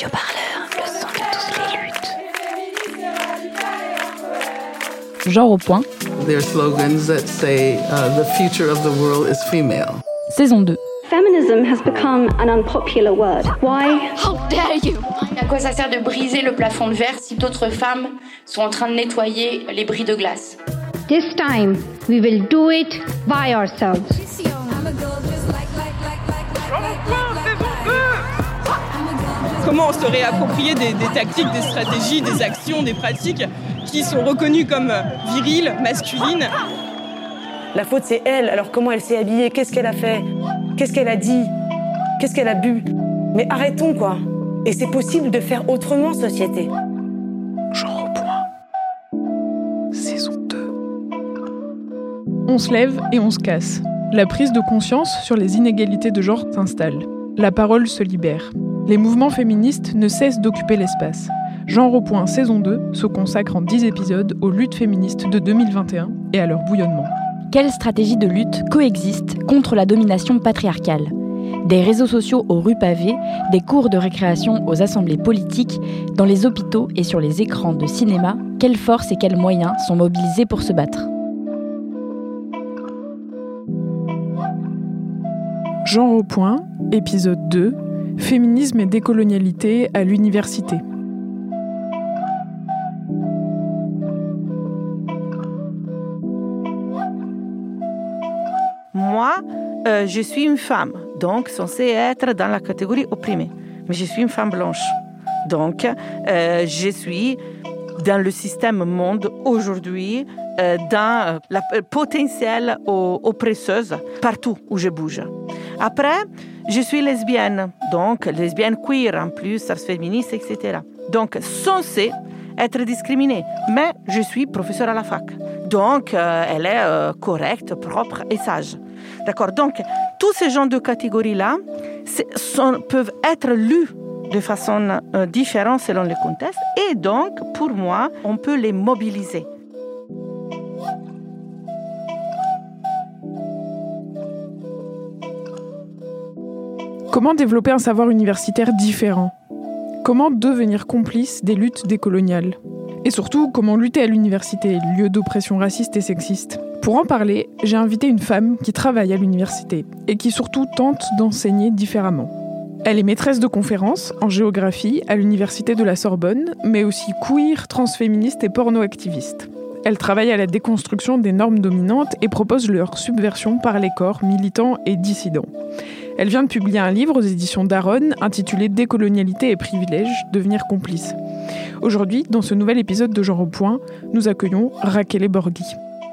Radio Parleur, le son de toutes les luttes. Genre au point. There slogans that say uh, the future of the world is female. Saison 2. Feminism has become an unpopular word. Why? How dare you? À quoi ça sert de briser le plafond de verre si d'autres femmes sont en train de nettoyer les bris de glace? This time, we will do it by ourselves. Comment on se réapproprier des, des tactiques, des stratégies, des actions, des pratiques qui sont reconnues comme viriles, masculines La faute, c'est elle. Alors comment elle s'est habillée? Qu'est-ce qu'elle a fait? Qu'est-ce qu'elle a dit? Qu'est-ce qu'elle a bu? Mais arrêtons, quoi. Et c'est possible de faire autrement, société. Genre au point. Saison 2. On se lève et on se casse. La prise de conscience sur les inégalités de genre s'installe. La parole se libère. Les mouvements féministes ne cessent d'occuper l'espace. Genre au point saison 2 se consacre en 10 épisodes aux luttes féministes de 2021 et à leur bouillonnement. Quelles stratégies de lutte coexistent contre la domination patriarcale? Des réseaux sociaux aux rues pavées, des cours de récréation aux assemblées politiques, dans les hôpitaux et sur les écrans de cinéma, quelles forces et quels moyens sont mobilisés pour se battre? Genre au point, épisode 2, Féminisme et décolonialité à l'université. Moi, euh, je suis une femme, donc censée être dans la catégorie opprimée. Mais je suis une femme blanche. Donc, euh, je suis dans le système monde aujourd'hui, euh, dans la potentielle oppresseuse partout où je bouge. Après, je suis lesbienne, donc lesbienne queer en plus, féministe, etc. Donc, censée être discriminée. Mais je suis professeure à la fac. Donc, euh, elle est euh, correcte, propre et sage. D'accord Donc, tous ces genres de catégories-là peuvent être lus de façon euh, différente selon les contextes. Et donc, pour moi, on peut les mobiliser. Comment développer un savoir universitaire différent? Comment devenir complice des luttes décoloniales? Et surtout, comment lutter à l'université, lieu d'oppression raciste et sexiste? Pour en parler, j'ai invité une femme qui travaille à l'université et qui surtout tente d'enseigner différemment. Elle est maîtresse de conférences en géographie à l'université de la Sorbonne, mais aussi queer, transféministe et porno-activiste. Elle travaille à la déconstruction des normes dominantes et propose leur subversion par les corps militants et dissidents. Elle vient de publier un livre aux éditions d'Aaron intitulé Décolonialité et privilèges, devenir complice. Aujourd'hui, dans ce nouvel épisode de Genre au Point, nous accueillons Raquel Borghi.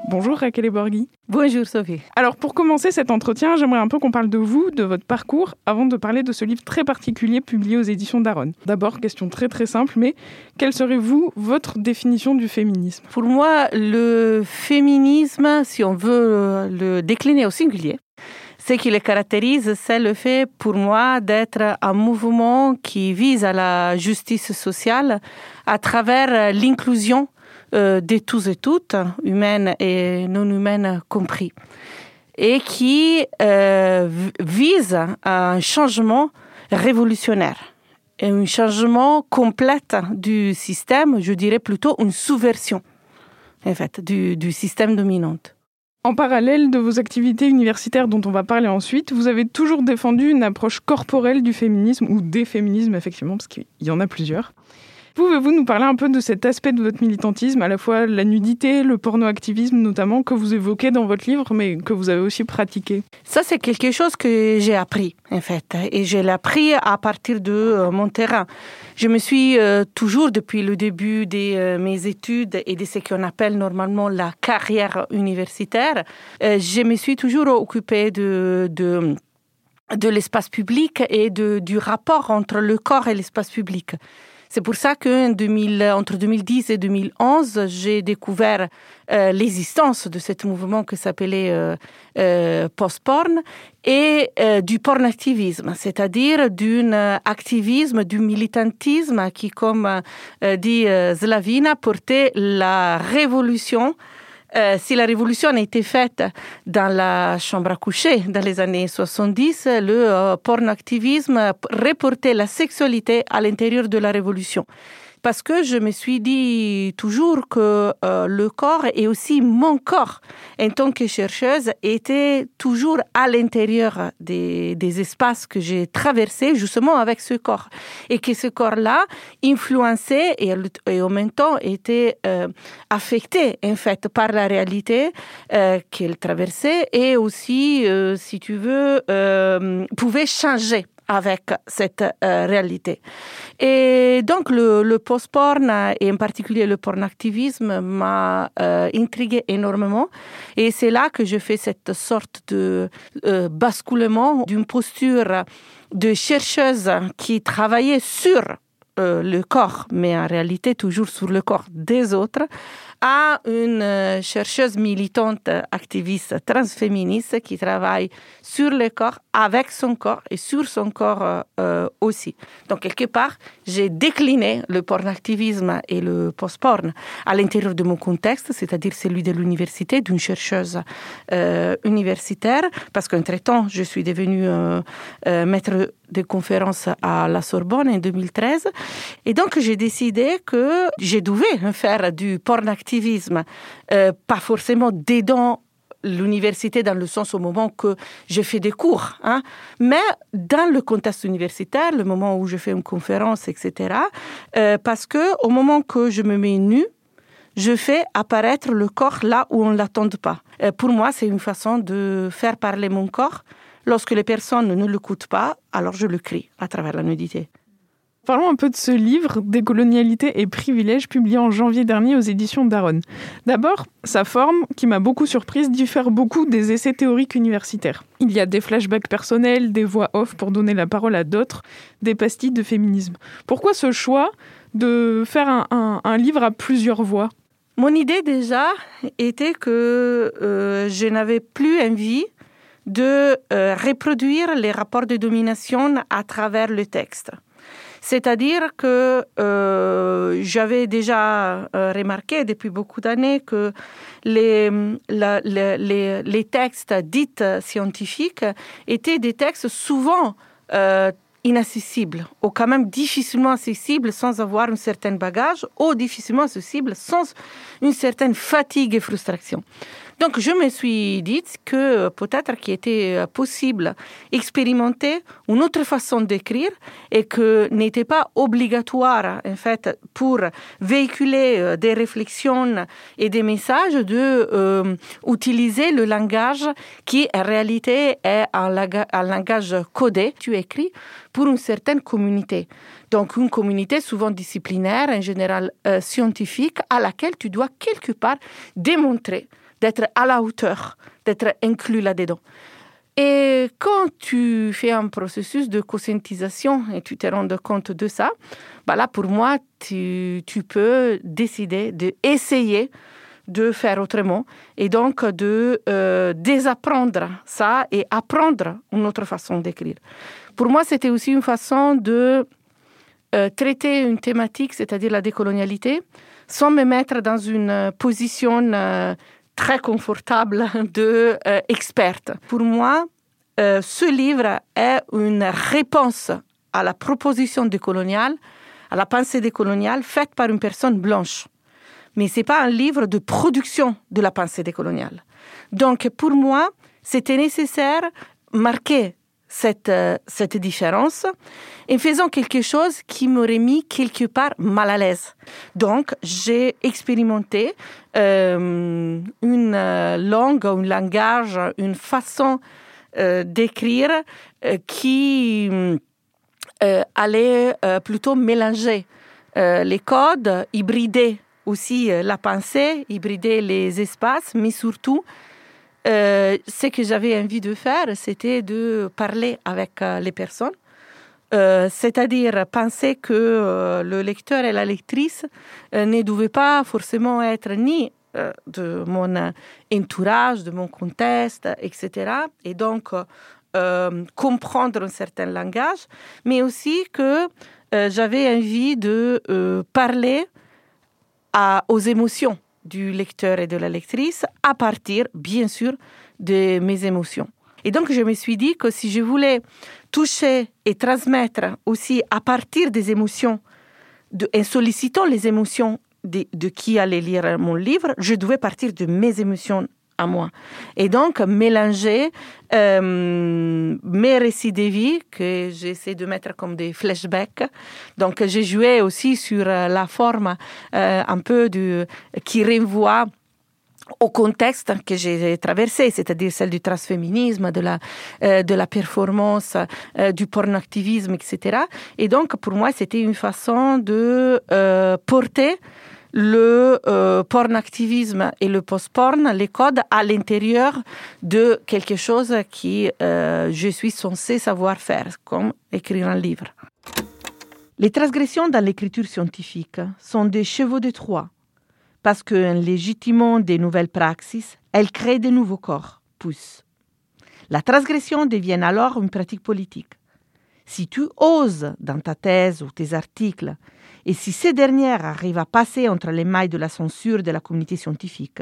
Bonjour Raquel Borghi. Bonjour Sophie. Alors pour commencer cet entretien, j'aimerais un peu qu'on parle de vous, de votre parcours, avant de parler de ce livre très particulier publié aux éditions d'Aaron. D'abord, question très très simple, mais quelle serait vous, votre définition du féminisme? Pour moi, le féminisme, si on veut le décliner au singulier, ce qui le caractérise, c'est le fait pour moi d'être un mouvement qui vise à la justice sociale à travers l'inclusion euh, de tous et toutes, humaines et non humaines compris, et qui euh, vise un changement révolutionnaire et un changement complet du système, je dirais plutôt une subversion en fait, du, du système dominant. En parallèle de vos activités universitaires dont on va parler ensuite, vous avez toujours défendu une approche corporelle du féminisme, ou des féminismes effectivement, parce qu'il y en a plusieurs. Pouvez-vous nous parler un peu de cet aspect de votre militantisme, à la fois la nudité, le porno-activisme notamment, que vous évoquez dans votre livre, mais que vous avez aussi pratiqué? Ça, c'est quelque chose que j'ai appris, en fait, et je l'ai appris à partir de euh, mon terrain. Je me suis euh, toujours, depuis le début de euh, mes études et de ce qu'on appelle normalement la carrière universitaire, je me suis toujours occupée de, de de l'espace public et de, du rapport entre le corps et l'espace public. C'est pour ça que 2000, entre 2010 et 2011, j'ai découvert euh, l'existence de ce mouvement qui s'appelait euh, euh, post-porn et euh, du porn-activisme, c'est-à-dire d'un activisme, du militantisme qui, comme dit Zlavina, portait la révolution euh, si la révolution a été faite dans la chambre à coucher dans les années 70, le euh, porno-activisme reportait la sexualité à l'intérieur de la révolution parce que je me suis dit toujours que euh, le corps et aussi mon corps en tant que chercheuse était toujours à l'intérieur des, espaces que j'ai traversés justement avec ce corps. Et que ce corps-là influençait et, en même temps était euh, affecté en fait par la réalité euh, qu'il traversait et aussi, euh, si tu veux, pouvait changer avec cette euh, réalité. Et donc le, le post-porn et en particulier le porn-activisme m'a euh, intrigué énormément et c'est là que je fais cette sorte de euh, basculement d'une posture de chercheuse qui travaillait sur euh, le corps, mais en réalité toujours sur le corps des autres, à une euh, chercheuse militante activiste transféministe qui travaille sur le corps, avec son corps et sur son corps euh, aussi. Donc, quelque part, j'ai décliné le porn-activisme et le post-porn à l'intérieur de mon contexte, c'est-à-dire celui de l'université, d'une chercheuse universitaire, parce qu'entre-temps, je suis devenue euh, maître de conférences à la Sorbonne en 2013. Et donc, j'ai décidé que je devais faire du porn-activisme, euh, pas forcément dedans l'université dans le sens au moment que je fais des cours, hein, mais dans le contexte universitaire, le moment où je fais une conférence, etc. Euh, parce que au moment que je me mets nue, je fais apparaître le corps là où on ne l'attend pas. Euh, pour moi, c'est une façon de faire parler mon corps. Lorsque les personnes ne l'écoutent pas, alors je le crie à travers la nudité. Parlons un peu de ce livre, Décolonialité et privilèges, publié en janvier dernier aux éditions d'Aaron. D'abord, sa forme, qui m'a beaucoup surprise, diffère beaucoup des essais théoriques universitaires. Il y a des flashbacks personnels, des voix off pour donner la parole à d'autres, des pastilles de féminisme. Pourquoi ce choix de faire un, un, un livre à plusieurs voix? Mon idée déjà était que euh, je n'avais plus envie de euh, reproduire les rapports de domination à travers le texte. C'est-à-dire que euh, j'avais déjà euh, remarqué depuis beaucoup d'années que les, textes dits scientifiques étaient des textes souvent inaccessibles ou quand même difficilement accessibles sans avoir un certain bagage ou difficilement accessibles sans une certaine fatigue et frustration. Donc je me suis dit que peut-être qu'il était possible expérimenter une autre façon d'écrire et que n'était pas obligatoire en fait pour véhiculer des réflexions et des messages de euh, utiliser le langage qui en réalité est un, langage codé, tu écris pour une certaine communauté. Donc une communauté souvent disciplinaire, en général euh, scientifique, à laquelle tu dois quelque part démontrer d'être à la hauteur, d'être inclus là-dedans. Et quand tu fais un processus de conscientisation et tu te rends compte de ça, bah là, pour moi, tu, tu peux décider d'essayer de faire autrement et donc de euh, désapprendre ça et apprendre une autre façon d'écrire. Pour moi, c'était aussi une façon de euh, traiter une thématique, c'est-à-dire la décolonialité, sans me mettre dans une position euh, très confortable de euh, experte. Pour moi, euh, ce livre est une réponse à la proposition décoloniale, à la pensée décoloniale faite par une personne blanche. Mais ce n'est pas un livre de production de la pensée décoloniale. Donc, pour moi, c'était nécessaire marquer cette, euh, cette différence en faisant quelque chose qui m'aurait mis quelque part mal à l'aise. Donc, j'ai expérimenté euh, une euh, langue, un langage, une façon d'écrire qui allait plutôt mélanger les codes, hybrider aussi la pensée, hybrider les espaces, mais surtout euh, ce que j'avais envie de faire, c'était de parler avec euh, les personnes, euh, c'est-à-dire penser que le lecteur et la lectrice ne devaient pas forcément être ni de mon entourage, de mon contexte, etc. Et donc comprendre un certain langage, mais aussi que j'avais envie de parler aux émotions du lecteur et de la lectrice à partir, bien sûr, de mes émotions. Et donc, je me suis dit que si je voulais toucher et transmettre aussi à partir des émotions, en sollicitant les émotions de, de, qui allait lire mon livre, je devais partir de mes émotions à moi. Et donc, mélanger euh, mes récits de vie que j'essaie de mettre comme des flashbacks. Donc, j'ai joué aussi sur la forme euh, un peu du, qui renvoie au contexte que j'ai traversé, c'est-à-dire celle du transféminisme, de la, euh, de la performance, euh, du pornoactivisme, etc. Et donc, pour moi, c'était une façon de euh, porter le euh, pornactivisme et le post-porn, les codes à l'intérieur de quelque chose qui euh, je suis censé savoir faire, comme écrire un livre. Les transgressions dans l'écriture scientifique sont des chevaux de Troie parce qu'en légitimant des nouvelles praxis, elles créent de nouveaux corps, poussent. La transgression devient alors une pratique politique. Si tu oses, dans ta thèse ou tes articles, et si ces dernières arrivent à passer entre les mailles de la censure de la communauté scientifique,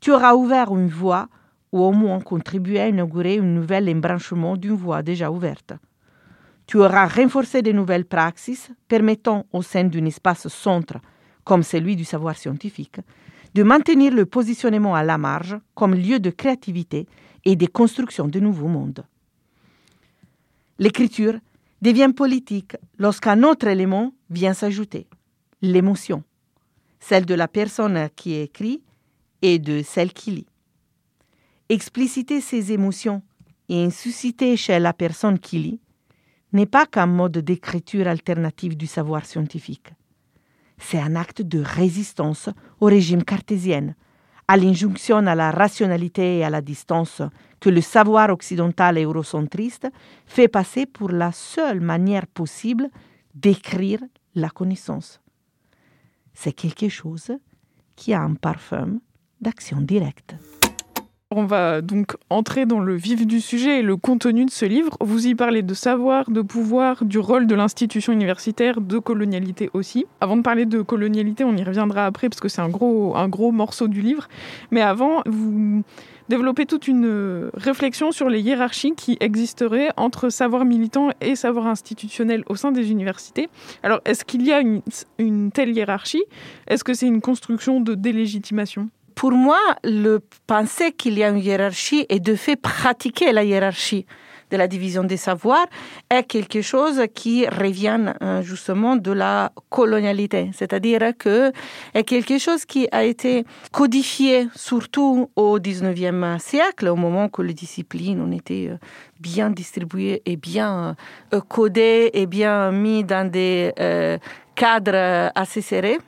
tu auras ouvert une voie ou au moins contribué à inaugurer un nouvel embranchement d'une voie déjà ouverte. Tu auras renforcé de nouvelles praxis permettant au sein d'un espace centre comme celui du savoir scientifique, de maintenir le positionnement à la marge comme lieu de créativité et de construction de nouveaux mondes. L'écriture devient politique lorsqu'un autre élément vient s'ajouter, l'émotion, celle de la personne qui écrit et de celle qui lit. Expliciter ses émotions et susciter chez la personne qui lit n'est pas qu'un mode d'écriture alternatif du savoir scientifique c'est un acte de résistance au régime cartésien, à l'injonction à la rationalité et à la distance que le savoir occidental et eurocentriste fait passer pour la seule manière possible d'écrire la connaissance. C'est quelque chose qui a un parfum d'action directe. On va donc entrer dans le vif du sujet et le contenu de ce livre. Vous y parlez de savoir, de pouvoir, du rôle de l'institution universitaire, de colonialité aussi. Avant de parler de colonialité, on y reviendra après parce que c'est un gros, un gros morceau du livre. Mais avant, vous développez toute une réflexion sur les hiérarchies qui existeraient entre savoir militant et savoir institutionnel au sein des universités. Alors, est-ce qu'il y a une, une telle hiérarchie? Est-ce que c'est une construction de délégitimation? Pour moi, le penser qu'il y a une hiérarchie et de fait pratiquer la hiérarchie de la division des savoirs est quelque chose qui revient justement de la colonialité, c'est-à-dire que est quelque chose qui a été codifié surtout au 19e siècle, au moment où les disciplines ont été bien distribuées et bien codées et bien mis dans des cadres assez serrés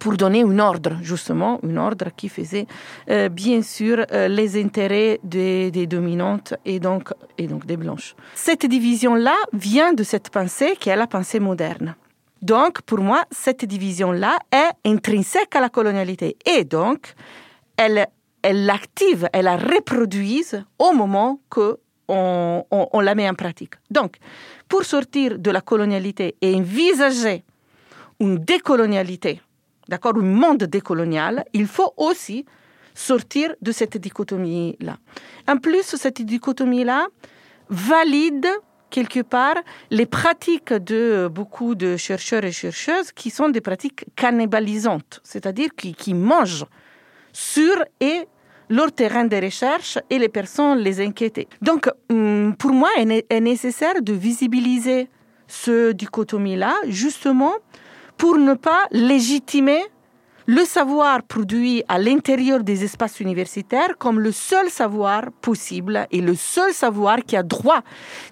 pour donner un ordre, justement, un ordre qui faisait euh, bien sûr euh, les intérêts des, dominantes et donc, des blanches. Cette division-là vient de cette pensée qui est la pensée moderne. Donc, pour moi, cette division-là est intrinsèque à la colonialité et donc, elle, l'active, elle la reproduise au moment que on, on, on la met en pratique. Donc, pour sortir de la colonialité et envisager une décolonialité, d'accord, un monde décolonial, il faut aussi sortir de cette dichotomie-là. En plus, cette dichotomie-là valide quelque part les pratiques de beaucoup de chercheurs et chercheuses qui sont des pratiques cannibalisantes, c'est-à-dire qui, qui mangent sur et leur terrain de recherche et les personnes les inquiéter. Donc, hum, pour moi, il est nécessaire de visibiliser ce dichotomie-là, justement pour ne pas légitimer le savoir produit à l'intérieur des espaces universitaires comme le seul savoir possible et le seul savoir qui a droit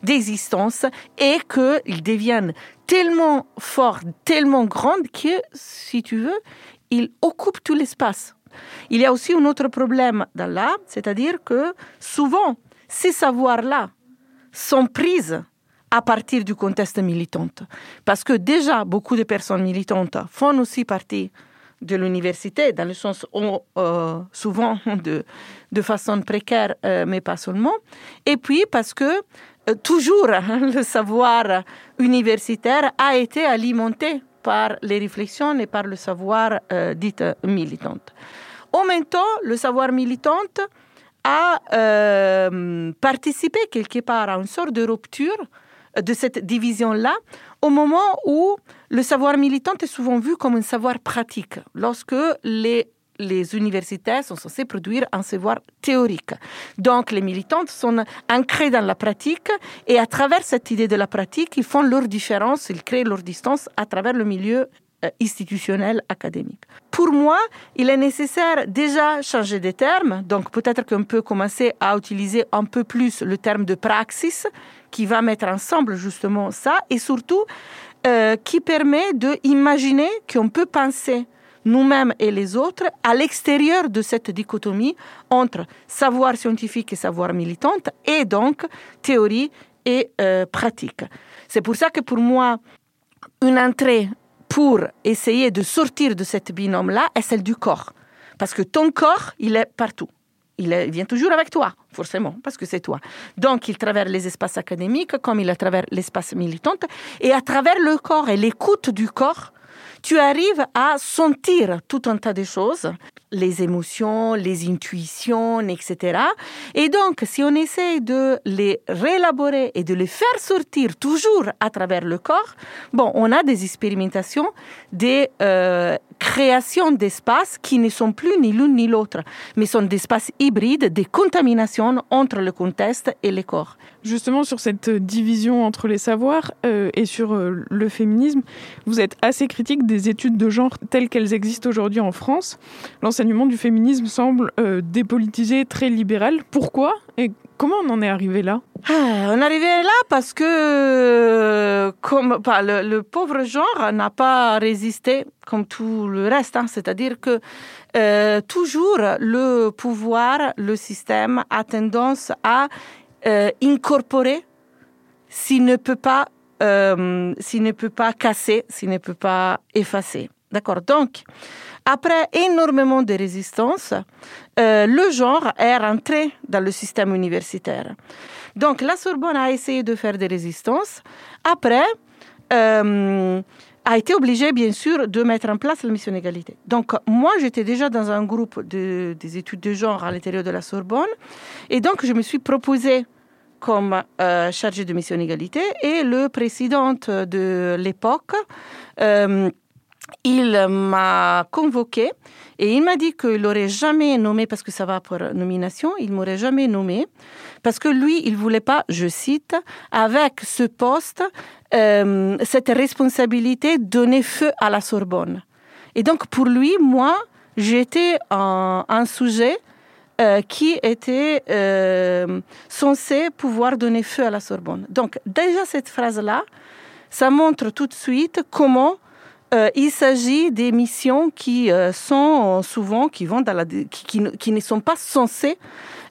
d'existence et qu'il devienne tellement fort, tellement grand que, si tu veux, il occupe tout l'espace. Il y a aussi un autre problème dans là, c'est-à-dire que souvent, ces savoirs-là sont prises à partir du contexte militant. Parce que déjà, beaucoup de personnes militantes font aussi partie de l'université, dans le sens euh, souvent de, de façon précaire, euh, mais pas seulement. Et puis parce que euh, toujours le savoir universitaire a été alimenté par les réflexions et par le savoir dit militante. En même temps, le savoir militante a participé quelque part à une sorte de rupture de cette division-là au moment où le savoir militant est souvent vu comme un savoir pratique, lorsque les les universités sont censées produire un savoir théorique. Donc les militantes sont ancrées dans la pratique et à travers cette idée de la pratique, ils font leur différence, ils créent leur distance à travers le milieu institutionnel académique. Pour moi, il est nécessaire déjà changer de termes, donc peut-être qu'on peut commencer à utiliser un peu plus le terme de praxis qui va mettre ensemble justement ça et surtout euh, qui permet d'imaginer qu'on peut penser nous-mêmes et les autres, à l'extérieur de cette dichotomie entre savoir scientifique et savoir militante, et donc théorie et euh, pratique. C'est pour ça que pour moi, une entrée pour essayer de sortir de cette binôme-là est celle du corps. Parce que ton corps, il est partout. Il, vient toujours avec toi, forcément, parce que c'est toi. Donc, il traverse les espaces académiques comme il traverse l'espace militant. Et à travers le corps et l'écoute du corps, tu arrives à sentir tout un tas de choses, les émotions, les intuitions, etc. Et donc, si on essaie de les réélaborer et de les faire sortir toujours à travers le corps, bon, on a des expérimentations, des euh, créations d'espaces qui ne sont plus ni l'une ni l'autre, mais sont des espaces hybrides, des contaminations entre le contexte et le corps. Justement, sur cette division entre les savoirs euh, et sur euh, le féminisme, vous êtes assez critique des études de genre telles qu'elles existent aujourd'hui en France. L'enseignement du féminisme semble euh, dépolitisé, très libéral. Pourquoi et comment on en est arrivé là? Ah, On est arrivé là parce que comme, le, pauvre genre n'a pas résisté comme tout le reste. Hein. C'est-à-dire que toujours le pouvoir, le système a tendance à euh, incorporer s'il ne peut pas euh, s'il ne peut pas casser, s'il ne peut pas effacer. D'accord. Donc, après énormément de résistance, euh, le genre est rentré dans le système universitaire. Donc, la Sorbonne a essayé de faire des résistances. Après, a été obligée, bien sûr, de mettre en place la mission égalité. Donc, moi, j'étais déjà dans un groupe de, des études de genre à l'intérieur de la Sorbonne. Et donc, je me suis proposée comme euh, chargée de mission égalité. Et le président de l'époque, euh, il m'a convoqué et il m'a dit qu'il n'aurait jamais nommé, parce que ça va pour nomination, il m'aurait jamais nommé, parce que lui, il voulait pas, je cite, avec ce poste, euh, cette responsabilité, donner feu à la Sorbonne. Et donc pour lui, moi, j'étais un sujet euh, qui était euh, censé pouvoir donner feu à la Sorbonne. Donc déjà cette phrase-là, ça montre tout de suite comment euh, il s'agit des missions qui sont souvent, qui, vont dans la, qui, qui, ne sont pas censées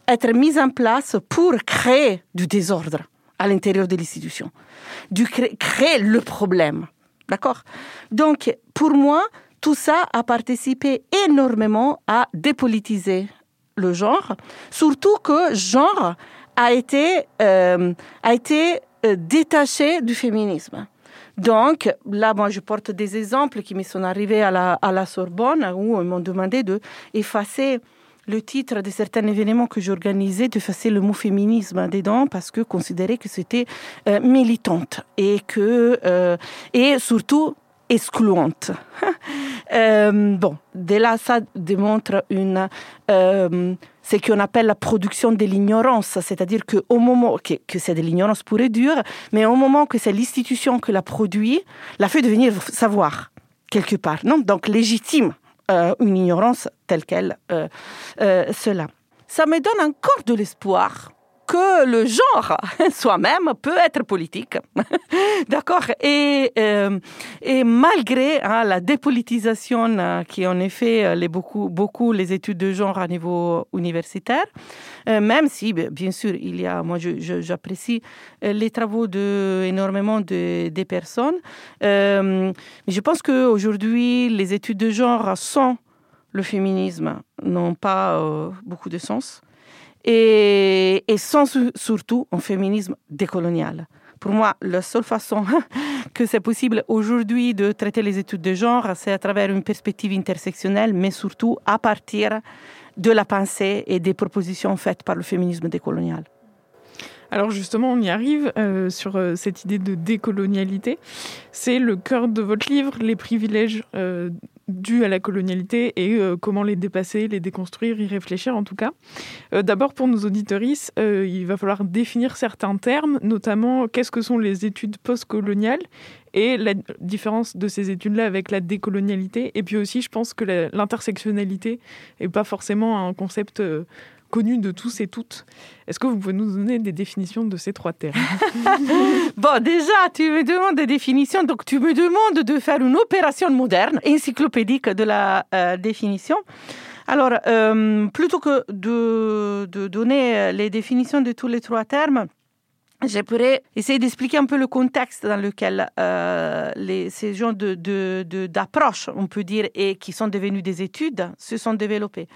être mises en place pour créer du désordre à l'intérieur de l'institution, du créer le problème. D'accord? Donc, pour moi, tout ça a participé énormément à dépolitiser le genre, surtout que genre a été, euh, a été euh, détaché du féminisme. Donc, là, moi, je porte des exemples qui me sont arrivés à la, à la Sorbonne, où ils m'ont demandé de effacer le titre de certains événements que j'organisais, d'effacer le mot féminisme dedans parce que considérer que c'était euh, militante et que et surtout excluante. Euh, bon, de là, ça démontre une, euh, ce qu'on appelle la production de l'ignorance, c'est-à-dire qu'au moment que, que c'est de l'ignorance pure et dure, mais au moment que c'est l'institution qui la produit, la fait devenir savoir quelque part, non? Donc légitime euh, une ignorance telle qu'elle, cela. Ça me donne encore de l'espoir que le genre soi-même peut être politique. D'accord? Et, euh, et malgré hein, la dépolitisation euh, qui en effet euh, les beaucoup, beaucoup les études de genre à niveau universitaire, même si bien sûr il y a, moi j'apprécie les travaux de énormément de, des personnes, mais je pense qu'aujourd'hui les études de genre sans le féminisme n'ont pas beaucoup de sens et, sans surtout un féminisme décolonial. Pour moi, la seule façon que c'est possible aujourd'hui de traiter les études de genre, c'est à travers une perspective intersectionnelle, mais surtout à partir de la pensée et des propositions faites par le féminisme décolonial. Alors justement, on y arrive euh, sur euh, cette idée de décolonialité. C'est le cœur de votre livre, les privilèges euh, dus à la colonialité et comment les dépasser, les déconstruire, y réfléchir en tout cas. D'abord, pour nos auditorices, il va falloir définir certains termes, notamment qu'est-ce que sont les études postcoloniales et la différence de ces études-là avec la décolonialité. Et puis aussi, je pense que l'intersectionnalité n'est pas forcément un concept connu de tous et toutes. Est-ce que vous pouvez nous donner des définitions de ces trois termes Bon, déjà, tu me demandes des définitions, donc tu me demandes de faire une opération moderne, encyclopédique de la euh, définition. Alors, euh, plutôt que de, donner les définitions de tous les trois termes, je pourrais essayer d'expliquer un peu le contexte dans lequel euh, ces genres d'approches, de, de, on peut dire, et qui sont devenues des études, se sont développées.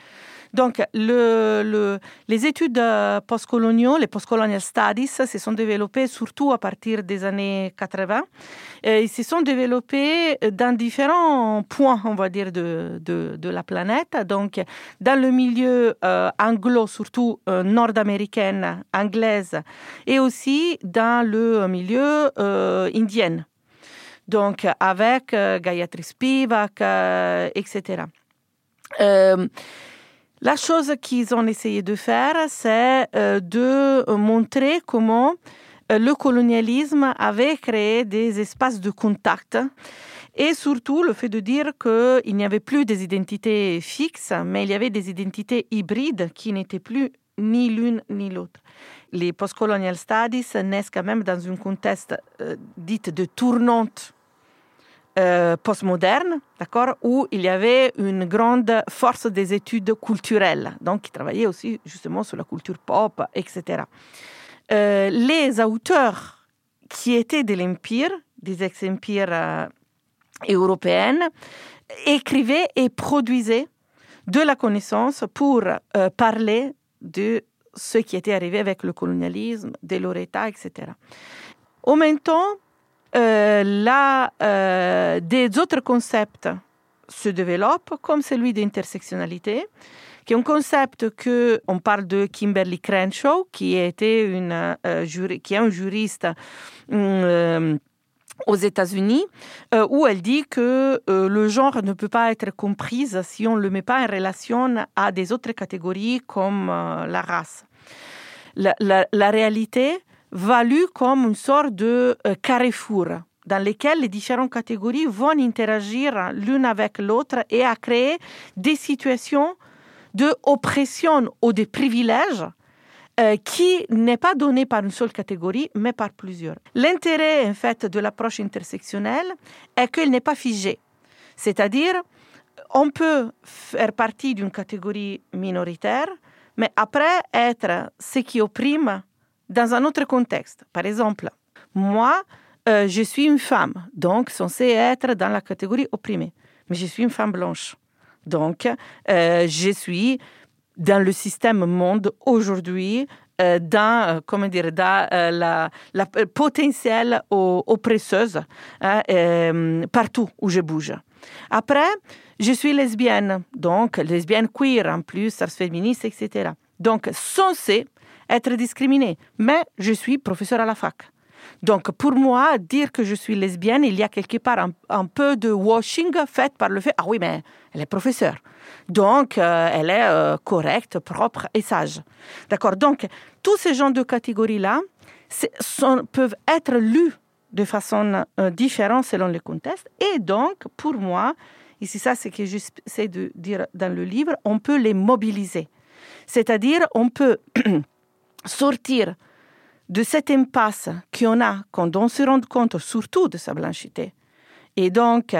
Donc, le, les études euh, postcoloniaux, les postcolonial studies, se sont développées surtout à partir des années 80. Et ils se sont développés dans différents points, on va dire, de, la planète. Donc, dans le milieu euh, anglo, surtout euh, nord-américaine, anglaise, et aussi dans le milieu indien. Donc, avec Gayatri Spivak, etc. La chose qu'ils ont essayé de faire, c'est euh, de montrer comment euh, le colonialisme avait créé des espaces de contact et surtout le fait de dire qu'il n'y avait plus des identités fixes, mais il y avait des identités hybrides qui n'étaient plus ni l'une ni l'autre. Les postcolonial studies naissent quand même dans un contexte euh, dit de tournante euh, postmoderne, d'accord, où il y avait une grande force des études culturelles, donc qui travaillait aussi justement sur la culture pop, etc. Euh, les auteurs qui étaient de l'empire, des ex-empires euh, européennes, écrivaient et produisaient de la connaissance pour parler de ce qui était arrivé avec le colonialisme, de leur État, etc. En même temps, euh, là, euh, des autres concepts se développent, comme celui d'intersectionnalité, qui est un concept que on parle de Kimberly Crenshaw, qui était une euh, qui est un juriste aux États-Unis, où elle dit que le genre ne peut pas être compris si on ne le met pas en relation à des autres catégories comme la race. La, la, la réalité, valu comme une sorte de euh, carrefour dans lequel les différentes catégories vont interagir l'une avec l'autre et à créer des situations de oppression ou de privilèges euh, qui n'est pas donné par une seule catégorie, mais par plusieurs. L'intérêt, en fait, de l'approche intersectionnelle est qu'elle n'est pas figée. C'est-à-dire, on peut faire partie d'une catégorie minoritaire, mais après être ce qui opprime dans un autre contexte. Par exemple, moi, euh, je suis une femme, donc censée être dans la catégorie opprimée. Mais je suis une femme blanche. Donc, euh, je suis dans le système monde aujourd'hui, euh, dans, comment dire, dans la, la potentielle oppresseuse hein, partout où je bouge. Après, je suis lesbienne, donc lesbienne queer en plus, féministe, etc. Donc, censée être discriminée. Mais je suis professeur à la fac. Donc, pour moi, dire que je suis lesbienne, il y a quelque part un, peu de washing fait par le fait, ah oui, mais elle est professeure. Donc, euh, elle est euh, correcte, propre et sage. D'accord Donc, tous ces genres de catégories-là peuvent être lus de façon euh, différente selon les contextes. Et donc, pour moi, ça, c'est ce que j'essaie de dire dans le livre, on peut les mobiliser. C'est-à-dire, on peut sortir de cette impasse qu'on a quand on se rend compte surtout de sa blanchité. Et donc,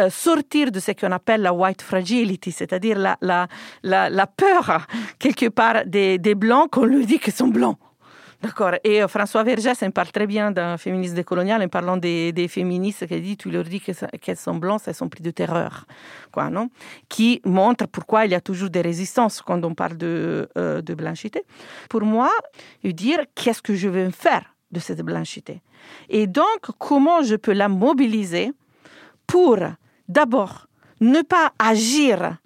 euh, sortir de ce qu'on appelle la white fragility, c'est-à-dire la, la, la, peur, quelque part, des, des blancs qu'on lui dit qu'ils sont blancs. D'accord. Et euh, François Vergès en parle très bien d'un féministe décolonial en parlant des, féministes qui dit tu leur dis qu'elles sont blanches, elles sont prises de terreur, quoi, non? Qui montre pourquoi il y a toujours des résistances quand on parle de, euh, blanchité. Pour moi, dire qu'est-ce que je veux faire de cette blanchité? Et donc, comment je peux la mobiliser pour, d'abord, ne pas agir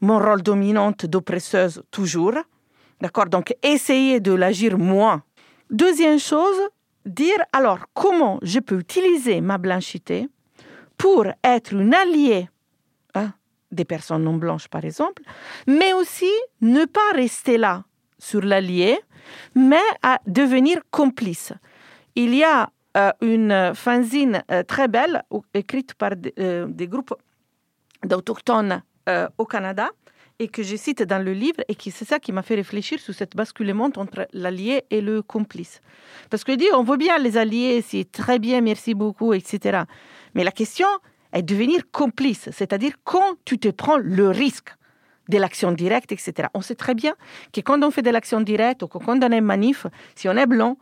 mon rôle dominante d'oppresseuse toujours, d'accord? Donc, essayer de l'agir moins. Deuxième chose, dire alors comment je peux utiliser ma blanchité pour être une alliée hein, des personnes non blanches, par exemple, mais aussi ne pas rester là sur l'allié, mais à devenir complice. Il y a euh, une fanzine euh, très belle écrite par euh, des groupes d'autochtones au Canada et que je cite dans le livre et qui c'est ça qui m'a fait réfléchir sur cette basculement entre l'allié et le complice. Parce que dit on veut bien les alliés, c'est très bien, merci beaucoup, etc. Mais la question est de devenir complice, c'est-à-dire quand tu te prends le risque de l'action directe, etc. On sait très bien que quand on fait de l'action directe ou quand on est manif, si on est blanc,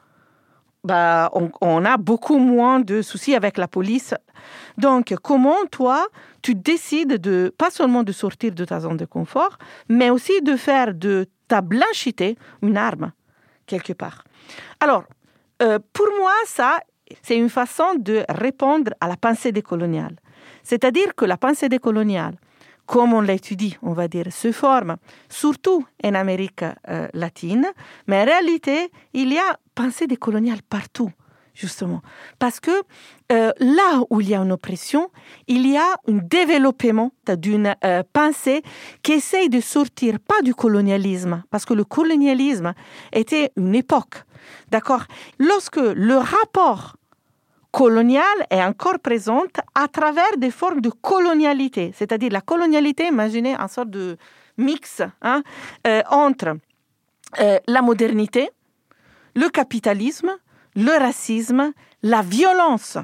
bah, on, a beaucoup moins de soucis avec la police. Donc, comment toi, tu décides de, pas seulement de sortir de ta zone de confort, mais aussi de faire de ta blanchité une arme, quelque part? Alors, euh, pour moi, ça, c'est une façon de répondre à la pensée décoloniale. C'est-à-dire que la pensée décoloniale, comme on l'étudie, on va dire, se forme surtout en Amérique euh, latine, mais en réalité, il y a pensée décoloniale partout, justement. Parce que euh, là où il y a une oppression, il y a un développement d'une euh, pensée qui essaye de sortir pas du colonialisme, parce que le colonialisme était une époque, d'accord? Lorsque le rapport coloniale est encore présente à travers des formes de colonialité. C'est-à-dire la colonialité, imaginez un sorte de mix hein, euh, entre la modernité, le capitalisme, le racisme, la violence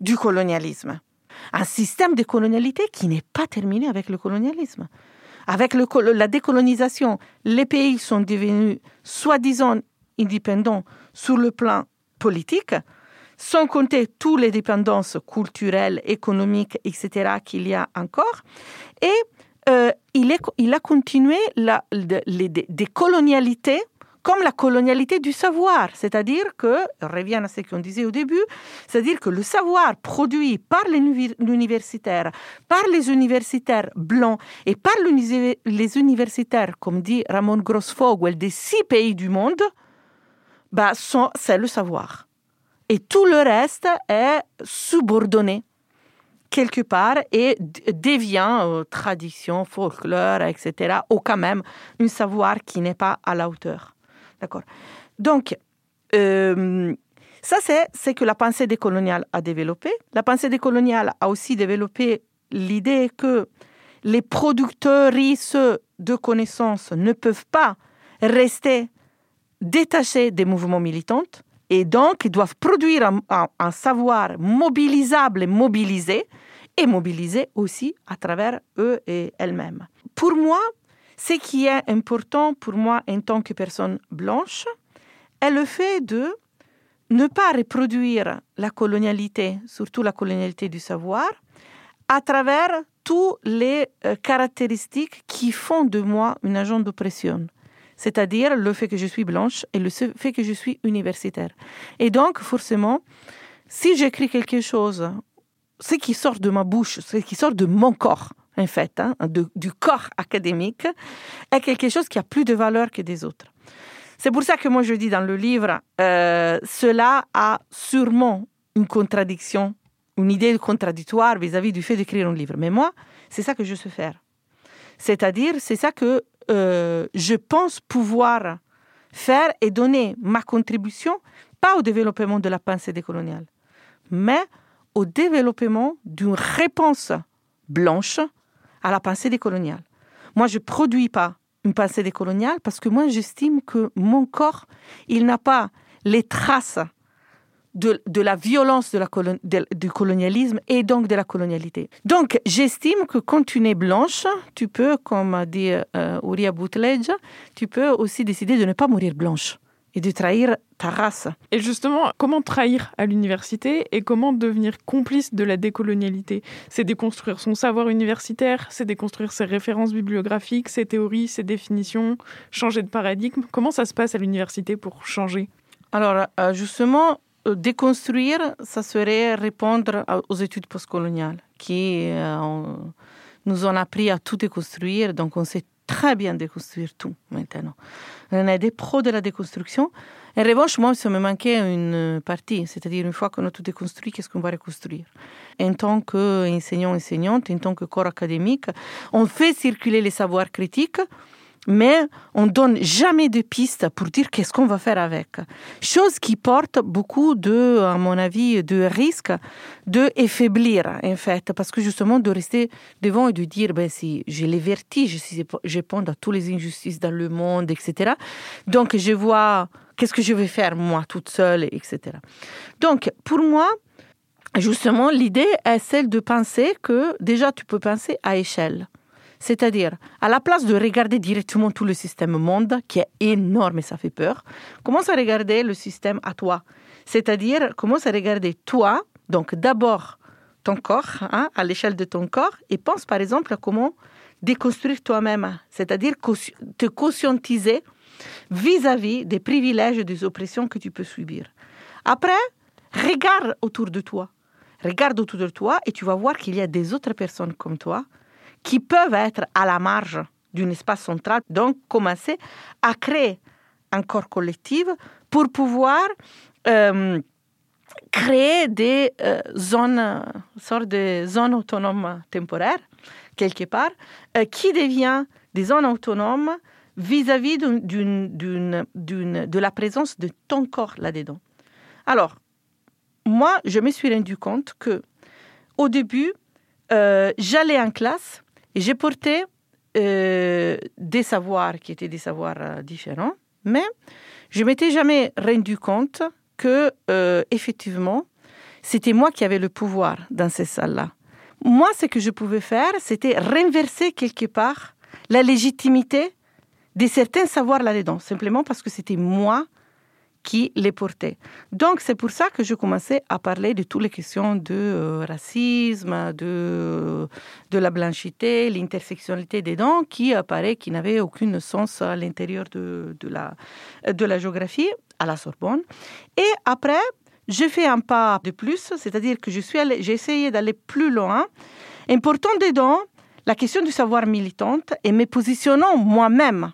du colonialisme. Un système de colonialité qui n'est pas terminé avec le colonialisme. Avec la décolonisation, les pays sont devenus soi-disant indépendants sur le plan politique, sans compter toutes les dépendances culturelles, économiques, etc. qu'il y a encore. Et euh, il, a continué la, les, des colonialités comme la colonialité du savoir, c'est-à-dire que, revient à ce qu'on disait au début, c'est-à-dire que le savoir produit par l'universitaire, par les universitaires blancs et par les universitaires, comme dit Ramon Grossfogel, des six pays du monde, bah, c'est le savoir et tout le reste est subordonné quelque part et devient euh, tradition, folklore, etc., ou quand même un savoir qui n'est pas à la hauteur. D'accord Donc, euh, ça, c'est ce que la pensée décoloniale a développé. La pensée décoloniale a aussi développé l'idée que les producteurs de connaissances ne peuvent pas rester détachés des mouvements militants et donc, ils doivent produire un, savoir mobilisable et mobilisé, et mobilisé aussi à travers eux et elles-mêmes. Pour moi, ce qui est important pour moi en tant que personne blanche est le fait de ne pas reproduire la colonialité, surtout la colonialité du savoir, à travers toutes les euh, caractéristiques qui font de moi une agent d'oppression c'est-à-dire le fait que je suis blanche et le fait que je suis universitaire. Et donc, forcément, si j'écris quelque chose, ce qui sort de ma bouche, ce qui sort de mon corps, en fait, hein, du corps académique, est quelque chose qui a plus de valeur que des autres. C'est pour ça que moi je dis dans le livre, euh, cela a sûrement une contradiction, une idée contradictoire vis-à-vis du fait d'écrire un livre. Mais moi, c'est ça que je sais faire. C'est-à-dire, c'est ça que euh, je pense pouvoir faire et donner ma contribution, pas au développement de la pensée décoloniale, mais au développement d'une réponse blanche à la pensée décoloniale. Moi, je ne produis pas une pensée décoloniale parce que moi, j'estime que mon corps, il n'a pas les traces de, la violence de la du colonialisme et donc de la colonialité. Donc, j'estime que quand tu es blanche, tu peux, comme a dit euh, Uriah tu peux aussi décider de ne pas mourir blanche et de trahir ta race. Et justement, comment trahir à l'université et comment devenir complice de la décolonialité? C'est déconstruire son savoir universitaire, c'est déconstruire ses références bibliographiques, ses théories, ses définitions, changer de paradigme. Comment ça se passe à l'université pour changer? Alors, euh, justement, euh, déconstruire, ça serait répondre aux études postcoloniales qui euh, nous ont appris à tout déconstruire. Donc, on sait très bien déconstruire tout maintenant. On est des pros de la déconstruction. En revanche, moi, ça me manquait une partie, c'est-à-dire une fois qu'on a tout déconstruit, qu'est-ce qu'on va reconstruire? En tant qu'enseignant, enseignante, en tant que corps académique, on fait circuler les savoirs critiques, mais on donne jamais de pistes pour dire qu'est-ce qu'on va faire avec. Chose qui porte beaucoup de, à mon avis, de risque de affaiblir, en fait, parce que justement, de rester devant et de dire, ben, si j'ai les vertiges, si je réponds à toutes les injustices dans le monde, etc. Donc, je vois qu'est-ce que je vais faire, moi, toute seule, etc. Donc, pour moi, justement, l'idée est celle de penser que déjà, tu peux penser à échelle. C'est-à-dire, à la place de regarder directement tout le système monde, qui est énorme et ça fait peur, commence à regarder le système à toi. C'est-à-dire, commence à regarder toi, donc d'abord ton corps, hein, à l'échelle de ton corps, et pense par exemple à comment déconstruire toi-même, c'est-à-dire te conscientiser vis-à-vis des privilèges et des oppressions que tu peux subir. Après, regarde autour de toi. Regarde autour de toi et tu vas voir qu'il y a des autres personnes comme toi qui peuvent être à la marge d'un espace central. Donc, commencer à créer un corps collectif pour pouvoir euh, créer des euh, zones, sortes de zones autonomes temporaires, quelque part, euh, qui devient des zones autonomes vis-à-vis de la présence de ton corps là-dedans. Alors, moi, je me suis rendu compte que au début, j'allais en classe et j'ai porté euh, des savoirs qui étaient des savoirs euh, différents, mais je m'étais jamais rendu compte que euh, effectivement c'était moi qui avais le pouvoir dans ces salles-là. Moi, ce que je pouvais faire, c'était renverser quelque part la légitimité de certains savoirs là-dedans, simplement parce que c'était moi qui les portait. Donc c'est pour ça que je commençais à parler de toutes les questions de euh, racisme, de, de la blanchité, l'intersectionnalité des dents, qui apparaît qui n'avait aucun sens à l'intérieur de, de, la, de la géographie à la Sorbonne. Et après, j'ai fait un pas de plus, c'est-à-dire que je suis j'ai essayé d'aller plus loin, en portant dedans la question du savoir militante et me positionnant moi-même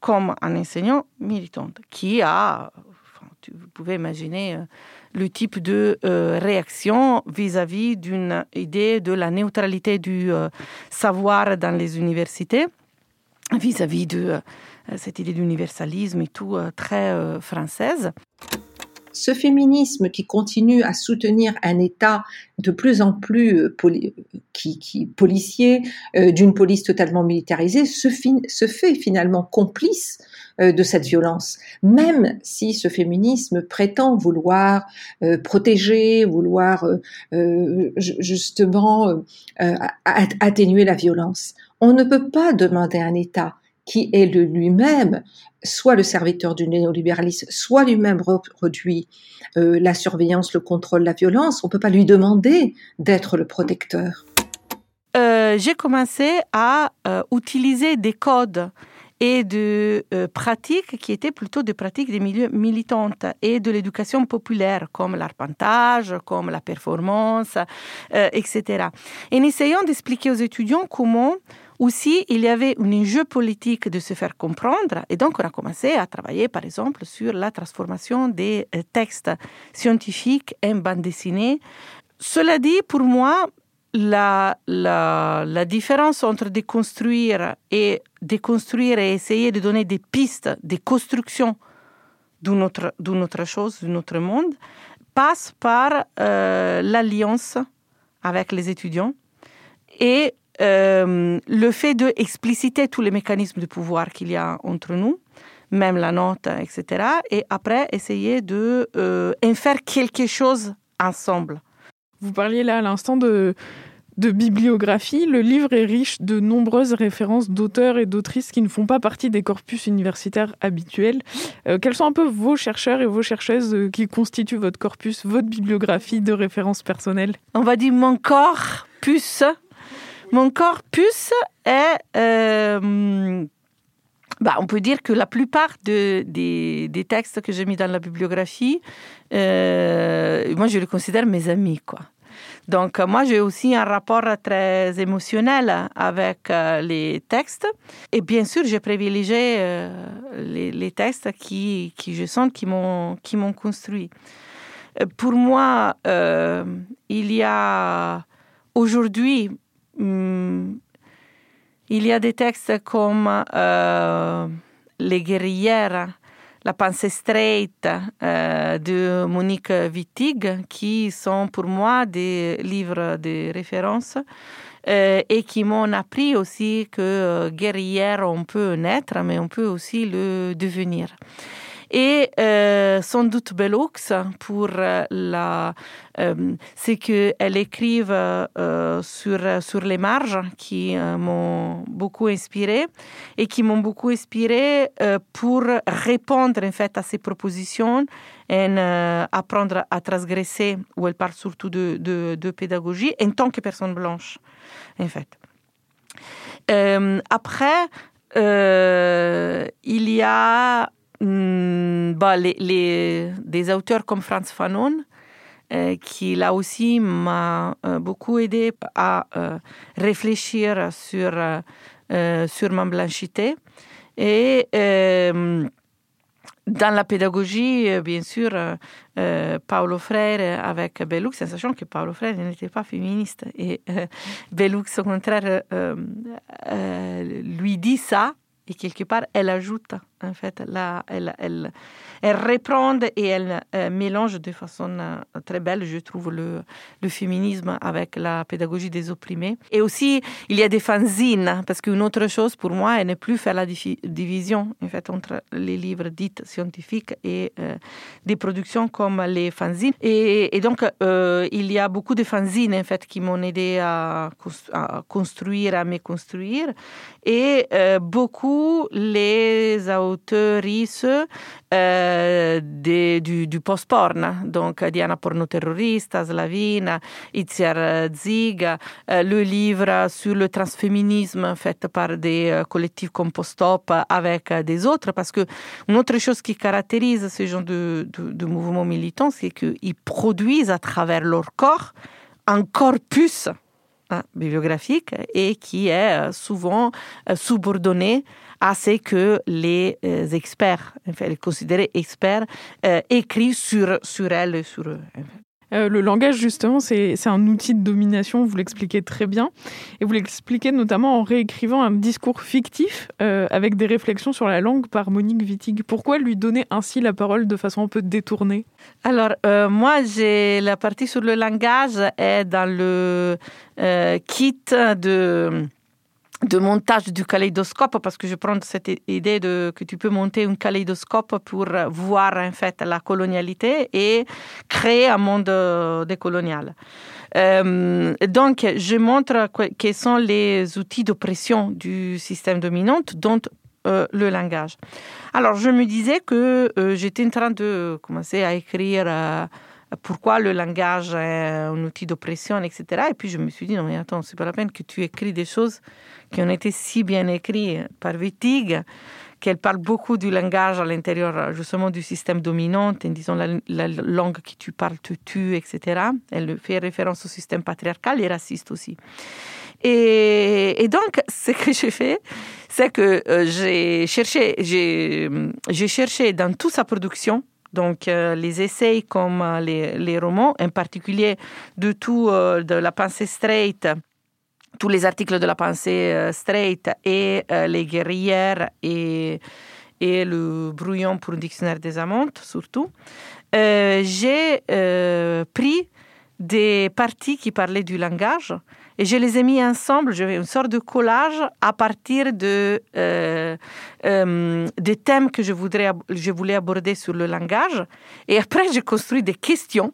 comme un enseignant militant qui a vous pouvez imaginer euh, le type de euh, réaction vis-à-vis d'une idée de la neutralité du euh, savoir dans les universités, vis-à-vis de cette idée d'universalisme et tout très française. Ce féminisme qui continue à soutenir un État de plus en plus qui, policier, d'une police totalement militarisée, se, fait finalement complice de cette violence, même si ce féminisme prétend vouloir protéger, vouloir justement atténuer la violence. On ne peut pas demander à un État qui est lui-même soit le serviteur du néolibéralisme, soit lui-même reproduit euh, la surveillance, le contrôle, la violence, on ne peut pas lui demander d'être le protecteur. Euh, j'ai commencé à euh, utiliser des codes et de pratiques qui étaient plutôt des pratiques des milieux militantes et de l'éducation populaire, comme l'arpentage, comme la performance, etc. En essayant d'expliquer aux étudiants comment aussi, il y avait un enjeu politique de se faire comprendre et donc on a commencé à travailler par exemple sur la transformation des euh, textes scientifiques en bande dessinée. Cela dit, pour moi, la, différence entre déconstruire et déconstruire et essayer de donner des pistes, des constructions d'une autre, autre, chose, d'un autre monde, passe par euh, l'alliance avec les étudiants et euh, le fait d'expliciter tous les mécanismes de pouvoir qu'il y a entre nous, même la note, etc., et après essayer de euh, faire quelque chose ensemble. Vous parliez là à l'instant de, de bibliographie. Le livre est riche de nombreuses références d'auteurs et d'autrices qui ne font pas partie des corpus universitaires habituels. Euh, quels sont un peu vos chercheurs et vos chercheuses qui constituent votre corpus, votre bibliographie de références personnelles? On va dire mon corpus mon corpus est euh, bah, on peut dire que la plupart de, des, textes que j'ai mis dans la bibliographie, euh, moi je les considère mes amis. Quoi. Donc moi j'ai aussi un rapport très émotionnel avec euh, les textes. Et bien sûr, j'ai privilégié euh, les, textes qui, qui je sens qui m'ont, construit. Pour moi, euh, il y a aujourd'hui, hmm, il y a des textes comme euh, Les guerrières, La pensée straight euh, de Monique Wittig, qui sont pour moi des livres de référence euh, et qui m'ont appris aussi que euh, guerrière, on peut naître, mais on peut aussi le devenir et euh, sans doute Bellux pour euh, la, euh, c'est qu'elle écrive euh, sur, sur les marges qui m'ont beaucoup inspiré et qui m'ont beaucoup inspiré pour répondre en fait à ces propositions et apprendre à transgresser où elle parle surtout de, de, pédagogie en tant que personne blanche en fait. après, il y a bah, les, des auteurs comme Franz Fanon, euh, qui là aussi m'a euh, beaucoup aidé à euh, réfléchir sur, sur ma blanchité. Et dans la pédagogie, bien sûr, Paolo Freire avec Bellux, sachant que Paolo Freire n'était pas féministe. Et Bellux, au contraire, lui dit ça, et quelque part, elle ajoute en fait, là, elle, elle, reprend et elle euh, mélange de façon euh, très belle, je trouve, le, féminisme avec la pédagogie des opprimés. Et aussi, il y a des fanzines, parce qu'une autre chose pour moi, elle n'est plus faire la division en fait, entre les livres dits scientifiques et euh, des productions comme les fanzines. Et, donc, euh, il y a beaucoup de fanzines en fait, qui m'ont aidé à, construire, à me construire. Et beaucoup les autrices euh, de, du, post-porn, donc Diana Pornoterrorista, Slavina, Itziar Ziga, euh, le livre sur le transféminisme fait par des euh, collectifs comme Post-Op avec des autres, parce que une autre chose qui caractérise ce genre de, de, de mouvement militant, c'est qu'ils produisent à travers leur corps un corpus hein, bibliographique et qui est souvent subordonné à ce que les euh, experts, enfin, les considérés experts, euh, écrivent sur, sur elles et sur eux. Euh, le langage, justement, c'est un outil de domination, vous l'expliquez très bien. Et vous l'expliquez notamment en réécrivant un discours fictif euh, avec des réflexions sur la langue par Monique Wittig. Pourquoi lui donner ainsi la parole de façon un peu détournée? Alors, euh, moi, j'ai la partie sur le langage est dans le kit de de montage du kaléidoscope parce que je prends cette idée de que tu peux monter un kaléidoscope pour voir en fait la colonialité et créer un monde décolonial. Euh, donc, je montre quels sont les outils d'oppression du système dominant, dont euh, le langage. Alors, je me disais que euh, j'étais en train de commencer à écrire euh, pourquoi le langage est un outil d'oppression, etc. Et puis je me suis dit, non mais attends, c'est pas la peine que tu écris des choses qui ont été si bien écrites par Wittig, qu'elle parle beaucoup du langage à l'intérieur justement du système dominant, en disant la, la, langue que tu parles te tue, etc. Elle fait référence au système patriarcal et raciste aussi. Et, donc, ce que j'ai fait, c'est que euh, j'ai cherché, dans toute sa production, donc euh, les essais comme euh, les, romans, en particulier de tout euh, de la pensée straight, tous les articles de la pensée euh, straight et euh, les guerrières et, et le brouillon pour le dictionnaire des amantes surtout, euh, j'ai pris des parties qui parlaient du langage et je les ai mis ensemble, j'ai une sorte de collage à partir de, des thèmes que je, voudrais, je voulais aborder sur le langage. Et après, j'ai construit des questions.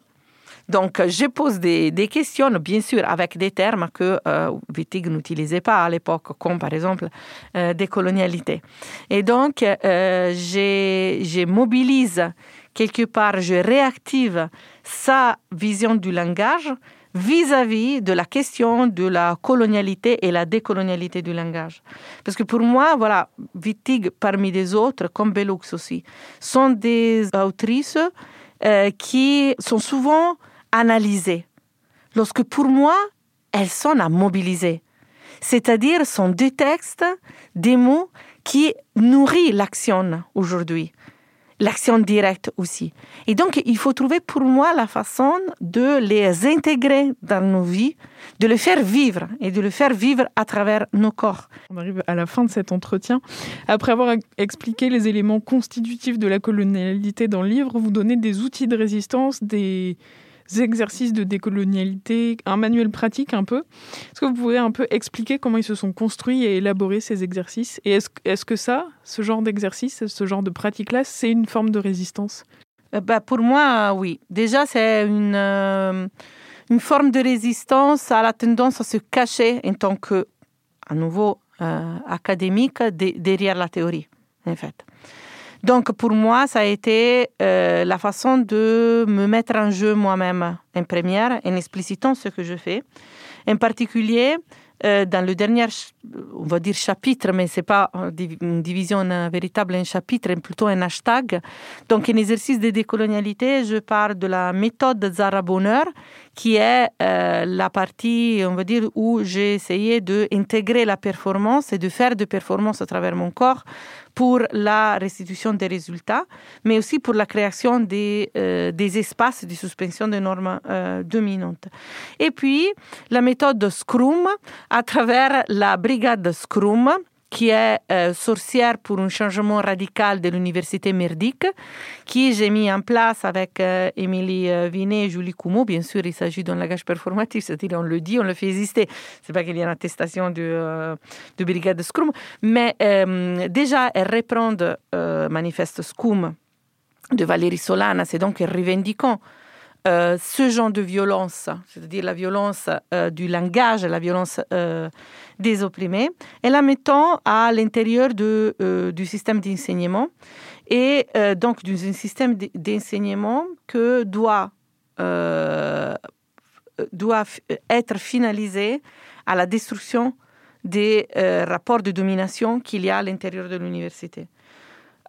Donc, je pose des, questions, bien sûr, avec des termes que euh, Wittig n'utilisait pas à l'époque, comme par exemple euh, décolonialité. Et donc, euh, je mobilise quelque part, je réactive sa vision du langage vis-à-vis de la question de la colonialité et la décolonialité du langage. Parce que pour moi, voilà, Wittig parmi les autres, comme Bellux aussi, sont des autrices euh, qui sont souvent analysées. Lorsque pour moi, elles sont à mobiliser. C'est-à-dire sont des textes, des mots qui nourrissent l'action aujourd'hui l'action directe aussi. Et donc, il faut trouver pour moi la façon de les intégrer dans nos vies, de les faire vivre et de le faire vivre à travers nos corps. On arrive à la fin de cet entretien. Après avoir expliqué les éléments constitutifs de la colonialité dans le livre, vous donnez des outils de résistance, des exercices de décolonialité, un manuel pratique un peu. Est-ce que vous pouvez un peu expliquer comment ils se sont construits et élaborés ces exercices? Et est-ce est que ça, ce genre d'exercice, ce genre de pratique-là, c'est une forme de résistance? Euh, bah, Pour moi, oui. Déjà, c'est une, euh, une forme de résistance à la tendance à se cacher en tant que, à nouveau, euh, académique derrière la théorie, en fait. Donc pour moi, ça a été euh, la façon de me mettre en jeu moi-même en première, en explicitant ce que je fais. En particulier, euh, dans le dernier, on va dire chapitre, mais c'est pas une division véritable, un chapitre, mais plutôt un hashtag. Donc, un exercice de décolonialité, je parle de la méthode Zara Bonheur, qui est euh, la partie, on va dire, où j'ai essayé d'intégrer la performance et de faire de performance à travers mon corps pour la restitution des résultats, mais aussi pour la création des, euh, espaces de suspension des normes euh, dominantes. Et puis, la méthode Scrum, à travers la brigade Scrum, qui est euh, sorcière pour un changement radical de l'université merdique, qui j'ai mis en place avec euh, Émilie euh, Vinet et Julie Coumeau. Bien sûr, il s'agit d'un langage performatif, c'est-à-dire on le dit, on le fait exister. C'est pas qu'il y a une attestation de, de brigade Scrum, mais déjà, elle reprend Manifeste Scum de Valérie Solana, c'est donc revendiquant euh, ce genre de violence, c'est-à-dire la violence euh, du langage, la violence euh, des opprimés, et la mettant à l'intérieur du système d'enseignement et donc d'un système d'enseignement que doit, doit être finalisé à la destruction des rapports de domination qu'il y a à l'intérieur de l'université.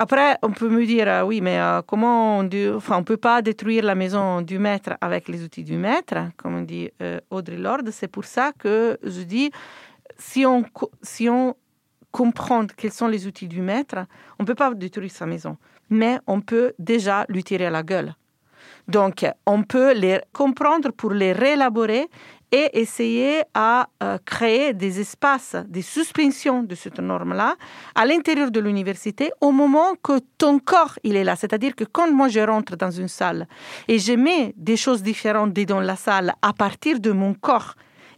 Après, on peut me dire, ah oui, mais euh, comment on on peut pas détruire la maison du maître avec les outils du maître, comme dit euh, Audrey Lord. C'est pour ça que je dis, si on, si on comprend quels sont les outils du maître, on ne peut pas détruire sa maison, mais on peut déjà lui tirer à la gueule. Donc, on peut les comprendre pour les réélaborer et essayer à euh, créer des espaces de suspension de cette norme-là à l'intérieur de l'université au moment que ton corps il est là. C'est-à-dire que quand moi je rentre dans une salle et je mets des choses différentes dans la salle à partir de mon corps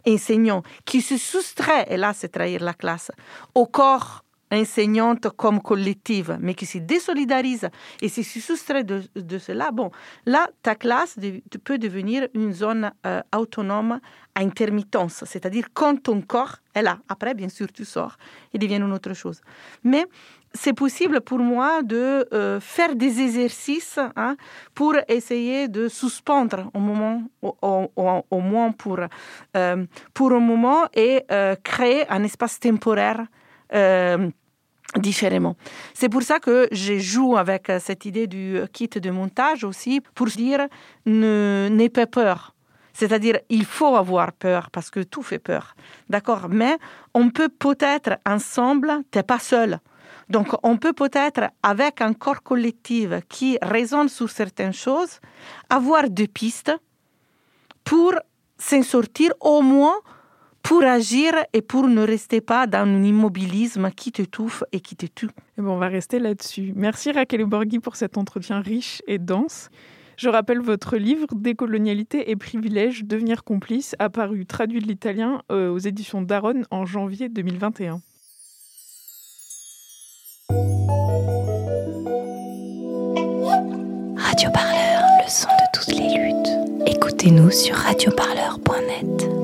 enseignant qui se soustrait, et là c'est trahir la classe, au corps enseignante comme collective, mais qui se désolidarise et se soustrait de, cela, bon, là, ta classe peut devenir une zone euh, autonome à intermittence, c'est-à-dire quand ton corps est là. Après, bien sûr, tu sors et devient une autre chose. Mais c'est possible pour moi de euh, faire des exercices hein, pour essayer de suspendre au moment, au, moins pour, euh, pour un moment et créer un espace temporaire différemment. C'est pour ça que je joue avec cette idée du kit de montage aussi pour dire n'aie pas peur. C'est-à-dire, il faut avoir peur parce que tout fait peur. D'accord? Mais on peut peut-être ensemble, t'es pas seul. Donc, on peut peut-être, avec un corps collectif qui raisonne sur certaines choses, avoir deux pistes pour s'en sortir au moins pour agir et pour ne rester pas dans un immobilisme qui te touffe et qui te tue. Et bon, on va rester là-dessus. Merci Raquel Borghi pour cet entretien riche et dense. Je rappelle votre livre Décolonialité et privilèges, devenir complice, apparu traduit de l'italien euh, aux éditions Daron en janvier 2021. Radio Parleur, le son de toutes les luttes. Écoutez-nous sur radioparleur.net.